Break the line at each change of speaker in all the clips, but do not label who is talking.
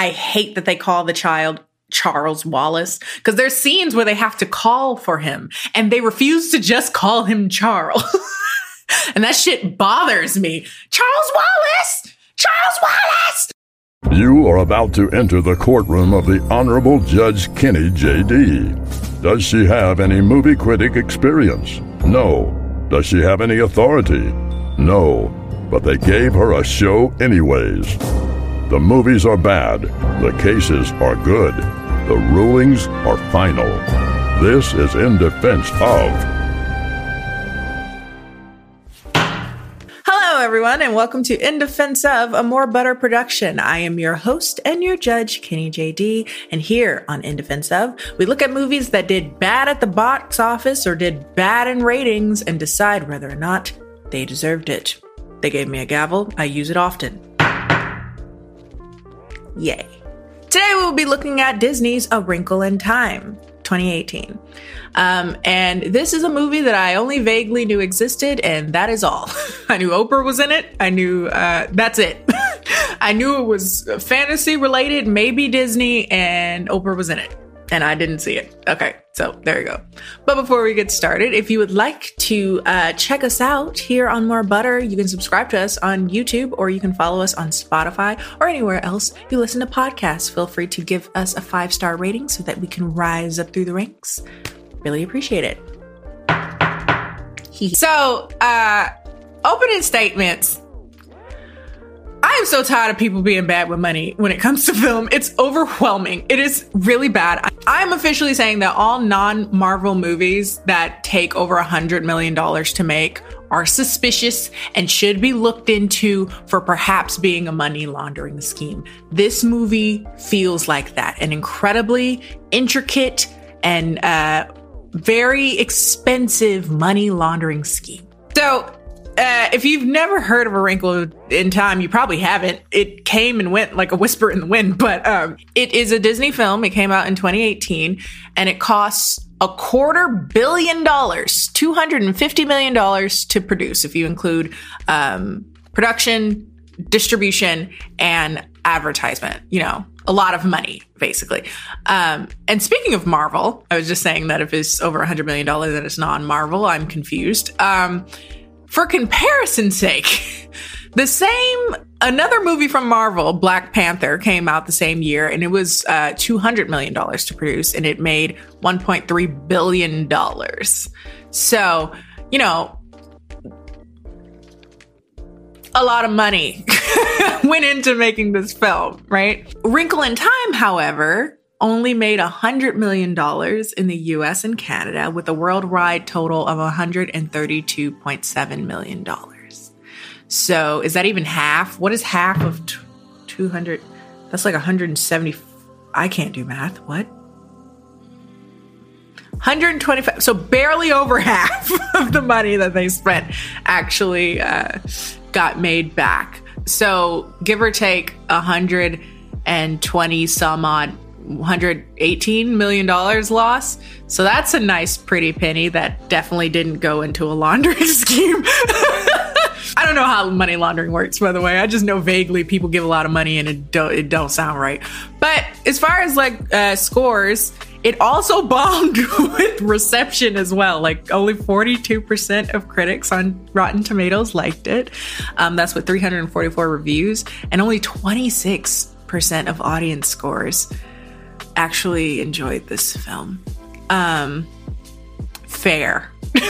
I hate that they call the child Charles Wallace because there's scenes where they have to call for him and they refuse to just call him Charles. and that shit bothers me. Charles Wallace! Charles Wallace!
You are about to enter the courtroom of the Honorable Judge Kennie J.D. Does she have any movie critic experience? No. Does she have any authority? No. But they gave her a show anyways. The movies are bad. The cases are good. The rulings are final. This is in defense of.
Hello, everyone, and welcome to In Defense of a More Butter production. I am your host and your judge, Kennie JD. And here on In Defense of, we look at movies that did bad at the box office or did bad in ratings and decide whether or not they deserved it. They gave me a gavel, I use it often. Yay. Today we will be looking at Disney's A Wrinkle in Time. 2018. Um, and this is a movie that I only vaguely knew existed, and that is all. I knew Oprah was in it. I knew uh, that's it. I knew it was fantasy related, maybe Disney, and Oprah was in it and I didn't see it. Okay, so there you go. But before we get started, if you would like to uh, check us out here on More Butter, you can subscribe to us on YouTube or you can follow us on Spotify or anywhere else you listen to podcasts. Feel free to give us a five star rating so that we can rise up through the ranks. Really appreciate it. so, uh, opening statements I am so tired of people being bad with money when it comes to film. It's overwhelming. It is really bad. I'm officially saying that all non Marvel movies that take over a $100 million to make are suspicious and should be looked into for perhaps being a money laundering scheme. This movie feels like that an incredibly intricate and uh, very expensive money laundering scheme. So, uh, if you've never heard of A Wrinkle in Time, you probably haven't. It came and went like a whisper in the wind, but um, it is a Disney film. It came out in 2018 and it costs a quarter billion dollars, $250 million to produce, if you include um, production, distribution, and advertisement. You know, a lot of money, basically. Um, and speaking of Marvel, I was just saying that if it's over $100 million, then it's non Marvel. I'm confused. Um, for comparison's sake, the same another movie from Marvel, Black Panther, came out the same year, and it was uh, two hundred million dollars to produce, and it made one point three billion dollars. So, you know, a lot of money went into making this film, right? Wrinkle in Time, however, only made $100 million in the US and Canada with a worldwide total of $132.7 million. So is that even half? What is half of 200? That's like 170. I can't do math. What? 125. So barely over half of the money that they spent actually uh, got made back. So give or take 120 some odd 118 million dollars loss. So that's a nice pretty penny that definitely didn't go into a laundering scheme. I don't know how money laundering works, by the way. I just know vaguely people give a lot of money and it don't it don't sound right. But as far as like uh, scores, it also bombed with reception as well. Like only 42% of critics on Rotten Tomatoes liked it. Um, that's with 344 reviews, and only 26% of audience scores actually enjoyed this film. Um, fair.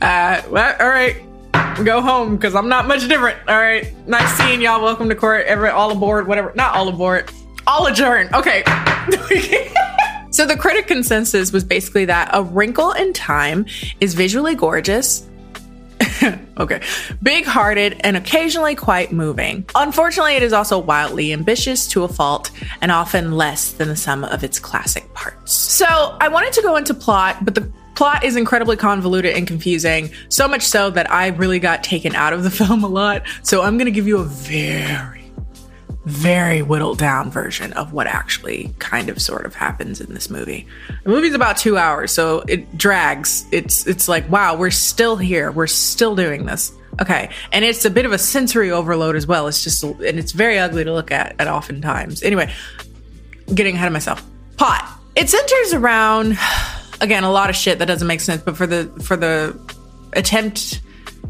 uh, well, all right. Go home because I'm not much different. All right. Nice seeing y'all. Welcome to court. Every all aboard, whatever. Not all aboard. All adjourned. Okay. so the critic consensus was basically that A Wrinkle in Time is visually gorgeous, okay. Big hearted and occasionally quite moving. Unfortunately, it is also wildly ambitious to a fault and often less than the sum of its classic parts. So, I wanted to go into plot, but the plot is incredibly convoluted and confusing, so much so that I really got taken out of the film a lot. So, I'm going to give you a very very whittled down version of what actually kind of sort of happens in this movie. The movie's about two hours, so it drags. It's it's like, wow, we're still here. We're still doing this. Okay. And it's a bit of a sensory overload as well. It's just, and it's very ugly to look at at oftentimes. Anyway, getting ahead of myself. Pot. It centers around, again, a lot of shit that doesn't make sense, but for the, for the attempt,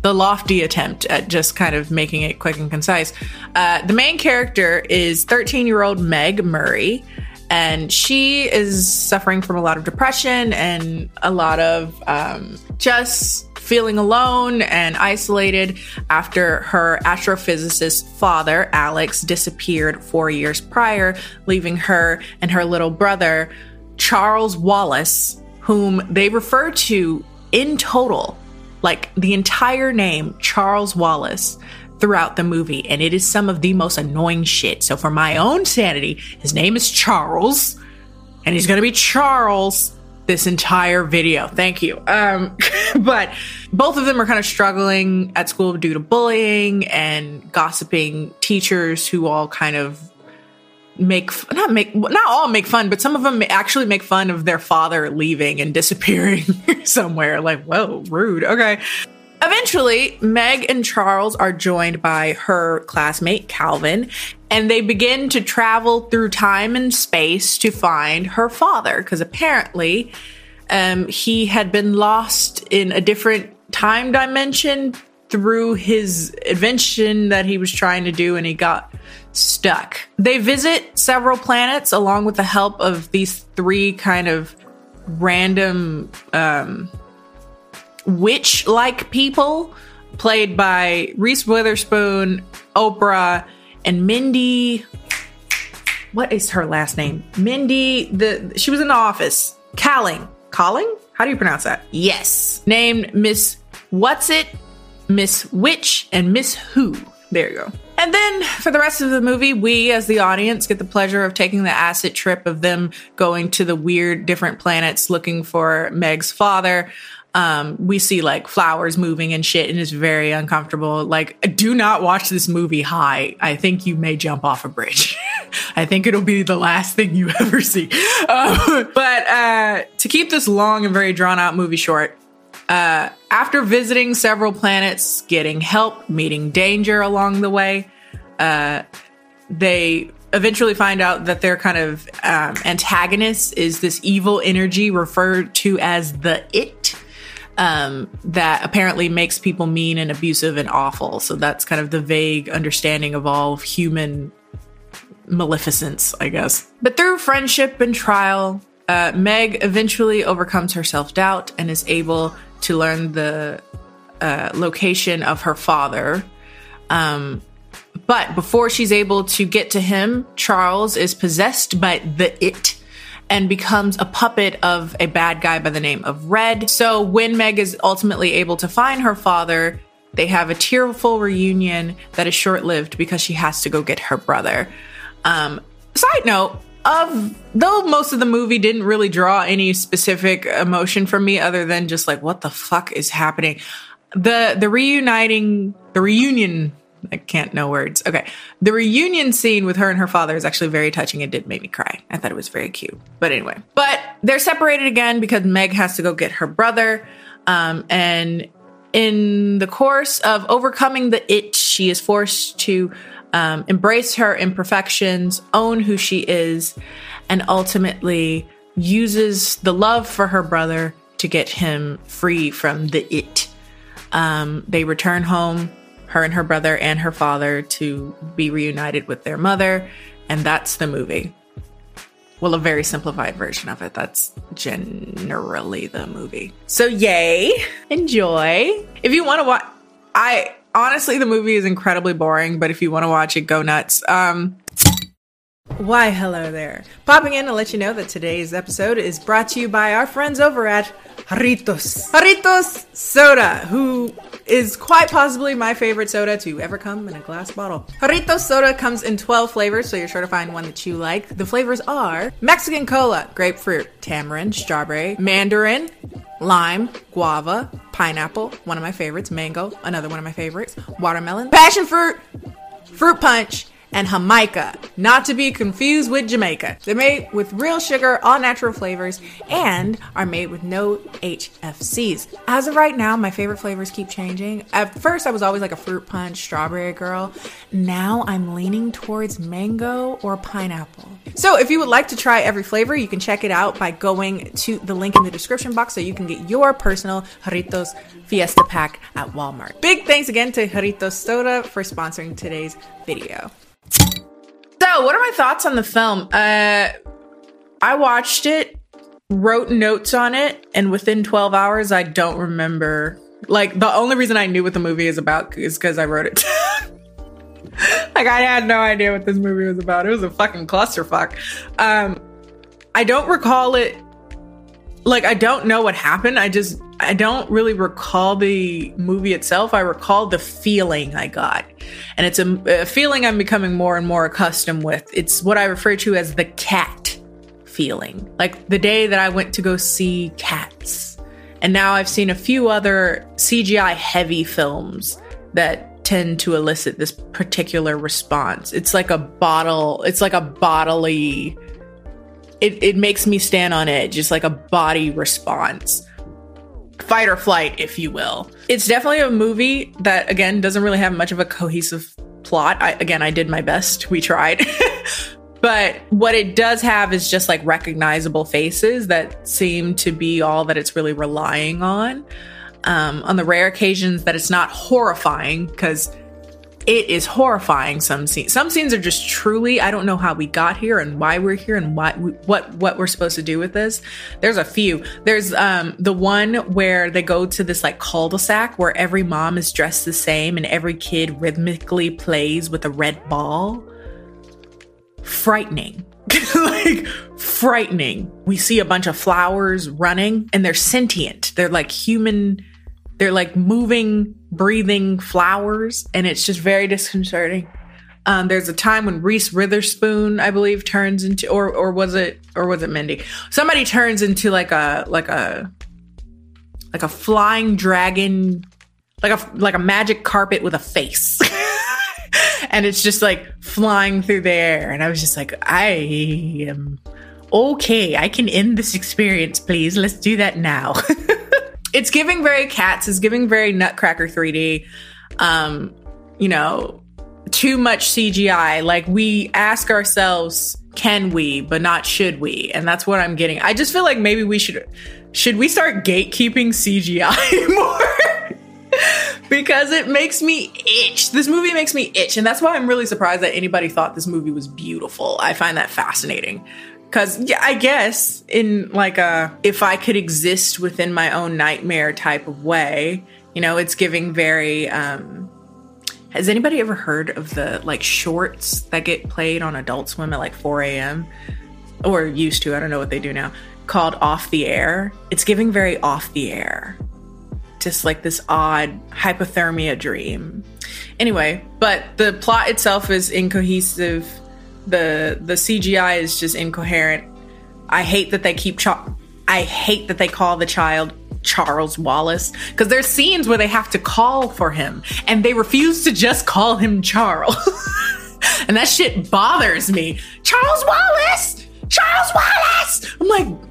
the lofty attempt at just kind of making it quick and concise, uh, the main character is 13 year old Meg Murry and she is suffering from a lot of depression and a lot of um, just feeling alone and isolated after her astrophysicist father, Alex, disappeared four years prior, leaving her and her little brother, Charles Wallace, whom they refer to in total, like the entire name, Charles Wallace, throughout the movie. And it is some of the most annoying shit. So, for my own sanity, his name is Charles, and he's gonna be Charles this entire video. Thank you. Um, but both of them are kind of struggling at school due to bullying and gossiping teachers who all kind of make not make not all make fun, but some of them actually make fun of their father leaving and disappearing somewhere. Like, whoa, rude. Okay. Eventually, Meg and Charles are joined by her classmate Calvin, and they begin to travel through time and space to find her father because apparently um, he had been lost in a different time dimension through his invention that he was trying to do and he got stuck. They visit several planets along with the help of these three kind of random um, witch like people played by Reese Witherspoon, Oprah, and Mindy. What is her last name? Mindy. The she was in the office. Kaling. Kaling? How do you pronounce that? Yes. Named Miss Whatsit, Miss Which, and Miss Who. There you go. And then for the rest of the movie, we as the audience get the pleasure of taking the acid trip of them going to the weird different planets looking for Meg's father um, we see like flowers moving and shit, and it's very uncomfortable. Like, do not watch this movie high. I think you may jump off a bridge. I think it'll be the last thing you ever see. Uh, but uh, to keep this long and very drawn out movie short, uh, after visiting several planets, getting help, meeting danger along the way, uh, they eventually find out that their kind of um, antagonist is this evil energy referred to as the It um, that apparently makes people mean and abusive and awful. So that's kind of the vague understanding of all human maleficence, I guess. But through friendship and trial, uh, Meg eventually overcomes her self doubt and is able to learn the uh, location of her father. Um, but before she's able to get to him, Charles is possessed by the it and becomes a puppet of a bad guy by the name of Red. So when Meg is ultimately able to find her father, they have a tearful reunion that is short lived because she has to go get her brother. Um, side note, of though most of the movie didn't really draw any specific emotion from me other than just like what the fuck is happening the the reuniting the reunion I can't know words. Okay. The reunion scene with her and her father is actually very touching. It did make me cry. I thought it was very cute. But anyway, but they're separated again because Meg has to go get her brother. Um, and in the course of overcoming the it, she is forced to um, embrace her imperfections, own who she is, and ultimately uses the love for her brother to get him free from the it. Um, they return home her and her brother and her father to be reunited with their mother. And that's the movie. Well, a very simplified version of it. That's generally the movie. So, yay. Enjoy. If you want to watch, I honestly, the movie is incredibly boring, but if you want to watch it, go nuts. Um, why, hello there. Popping in to let you know that today's episode is brought to you by our friends over at Jarritos. Jarritos Soda, who is quite possibly my favorite soda to ever come in a glass bottle. Jarritos Soda comes in 12 flavors, so you're sure to find one that you like. The flavors are Mexican Cola, grapefruit, tamarind, strawberry, mandarin, lime, guava, pineapple, one of my favorites, mango, another one of my favorites, watermelon, passion fruit, fruit punch, and Jamaica, not to be confused with Jamaica. They're made with real sugar, all natural flavors, and are made with no HFCs. As of right now, my favorite flavors keep changing. At first, I was always like a fruit punch, strawberry girl. Now I'm leaning towards mango or pineapple. So if you would like to try every flavor, you can check it out by going to the link in the description box so you can get your personal Jarritos Fiesta Pack at Walmart. Big thanks again to Jarritos Soda for sponsoring today's video. So, what are my thoughts on the film? Uh, I watched it, wrote notes on it, and within 12 hours, I don't remember. Like, the only reason I knew what the movie is about is because I wrote it. like, I had no idea what this movie was about. It was a fucking clusterfuck. Um, I don't recall it. Like, I don't know what happened. I just, I don't really recall the movie itself. I recall the feeling I got. And it's a, a, feeling I'm becoming more and more accustomed with. It's what I refer to as the cat feeling. Like the day that I went to go see Cats. And now I've seen a few other CGI heavy films that tend to elicit this particular response. It's like a bottle, it's like a bodily it, it makes me stand on edge. It's like a body response fight or flight, if you will. It's definitely a movie that, again, doesn't really have much of a cohesive plot. I, again, I did my best. We tried. but what it does have is just like recognizable faces that seem to be all that it's really relying on. Um, on the rare occasions that it's not horrifying, because it is horrifying some scenes some scenes are just truly i don't know how we got here and why we're here and what what what we're supposed to do with this. There's a few. There's um the one where they go to this like cul-de-sac where every mom is dressed the same and every kid rhythmically plays with a red ball. Frightening. Like frightening. We see a bunch of flowers running and they're sentient. They're like human they're like moving, breathing flowers, and it's just very disconcerting. Um, there's a time when Reese Witherspoon, I believe, turns into, or or was it, or was it Mindy? Somebody turns into like a like a like a flying dragon, like a like a magic carpet with a face. and it's just like flying through the air. And I was just like, I am okay. I can end this experience, please. Let's do that now. it's giving very cats it's giving very nutcracker 3d um you know too much cgi like we ask ourselves can we? But not should we? And that's what i'm getting. I just feel like maybe we should should we start gatekeeping cgi more? Because it makes me itch. This movie makes me itch. And that's why i'm really surprised that anybody thought this movie was beautiful. I find that fascinating Cause yeah, I guess in like a if I could exist within my own nightmare type of way, you know, it's giving very um has anybody ever heard of the like shorts that get played on Adult Swim at like 4 a.m. or used to? I don't know what they do now. Called Off the Air. It's giving very off the air. Just like this odd hypothermia dream. Anyway, but the plot itself is incohesive the the CGI is just incoherent. I hate that they keep cha- I hate that they call the child Charles Wallace because there's scenes where they have to call for him and they refuse to just call him Charles. and that shit bothers me. Charles Wallace! Charles Wallace! I'm like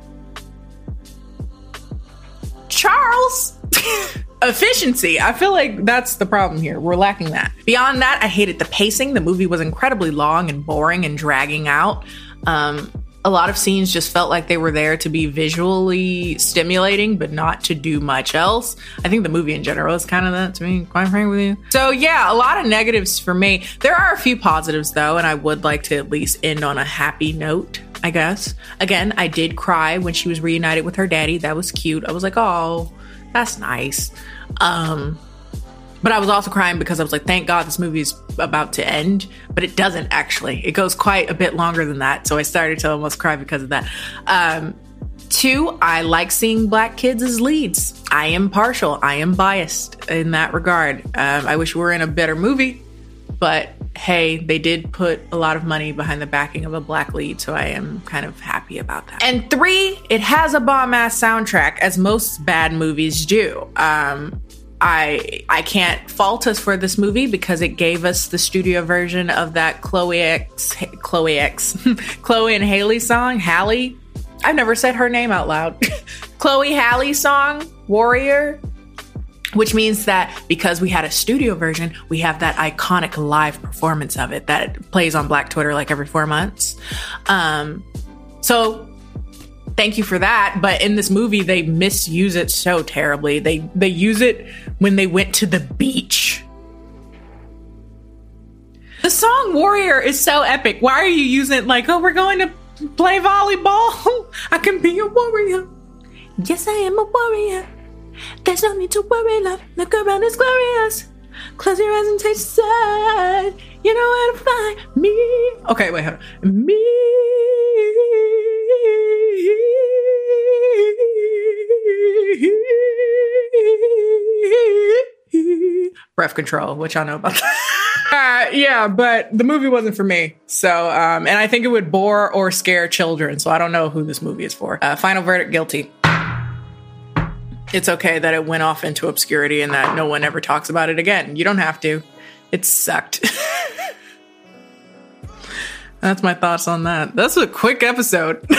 Charles efficiency. I feel like that's the problem here. We're lacking that. Beyond that, I hated the pacing. The movie was incredibly long and boring and dragging out. Um, a lot of scenes just felt like they were there to be visually stimulating, but not to do much else. I think the movie in general is kind of that to me, quite frank with you. So, yeah, a lot of negatives for me. There are a few positives, though, and I would like to at least end on a happy note. I guess. Again, I did cry when she was reunited with her daddy. That was cute. I was like, oh, that's nice. Um, but I was also crying because I was like, thank God this movie is about to end. But it doesn't actually. It goes quite a bit longer than that. So I started to almost cry because of that. Um, two, I like seeing black kids as leads. I am partial. I am biased in that regard. Um, I wish we were in a better movie, but hey, they did put a lot of money behind the backing of a black lead, so I am kind of happy about that. And three, it has a bomb ass soundtrack, as most bad movies do. Um, I I can't fault us for this movie because it gave us the studio version of that Chloe X Chloe X Chloe and Haley song. Hallie, I've never said her name out loud. Chloe Halle song, Warrior, which means that because we had a studio version, we have that iconic live performance of it that plays on Black Twitter like every four months. Um, so thank you for that. But in this movie, they misuse it so terribly. They they use it when they went to the beach. The song Warrior is so epic. Why are you using it like, oh, we're going to play volleyball? I can be a warrior. Yes, I am a warrior. There's no need to worry, love. Look around, it's glorious. Close your eyes and taste the You know where to find me. Okay, wait, hold on. Me. Breath control, which I know about uh, yeah, but the movie wasn't for me. So, um, and I think it would bore or scare children. So I don't know who this movie is for. Uh, final verdict guilty. It's okay that it went off into obscurity and that no one ever talks about it again. You don't have to. It sucked. That's my thoughts on that. That's a quick episode.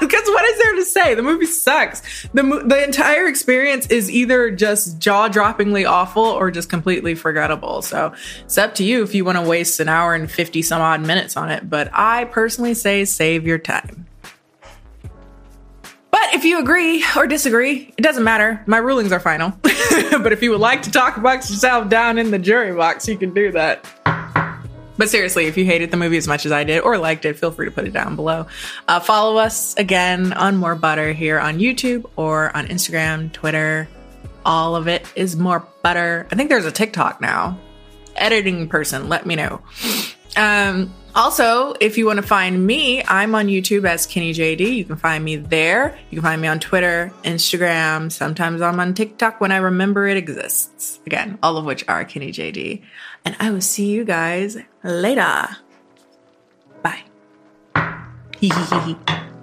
Because what is there to say? The movie sucks. The the entire experience is either just jaw droppingly awful or just completely forgettable. So it's up to you if you want to waste an hour and fifty some odd minutes on it. But I personally say save your time. But if you agree or disagree, it doesn't matter. My rulings are final. but if you would like to talk amongst yourself down in the jury box, you can do that. But seriously, if you hated the movie as much as I did or liked it, feel free to put it down below. Uh, follow us again on More Butter here on YouTube or on Instagram, Twitter. All of it is More Butter. I think there's a TikTok now. Editing person, let me know. Um, also, if you want to find me, I'm on YouTube as Kennie JD. You can find me there. You can find me on Twitter, Instagram. Sometimes I'm on TikTok when I remember it exists. Again, all of which are Kennie JD. And I will see you guys later. Bye.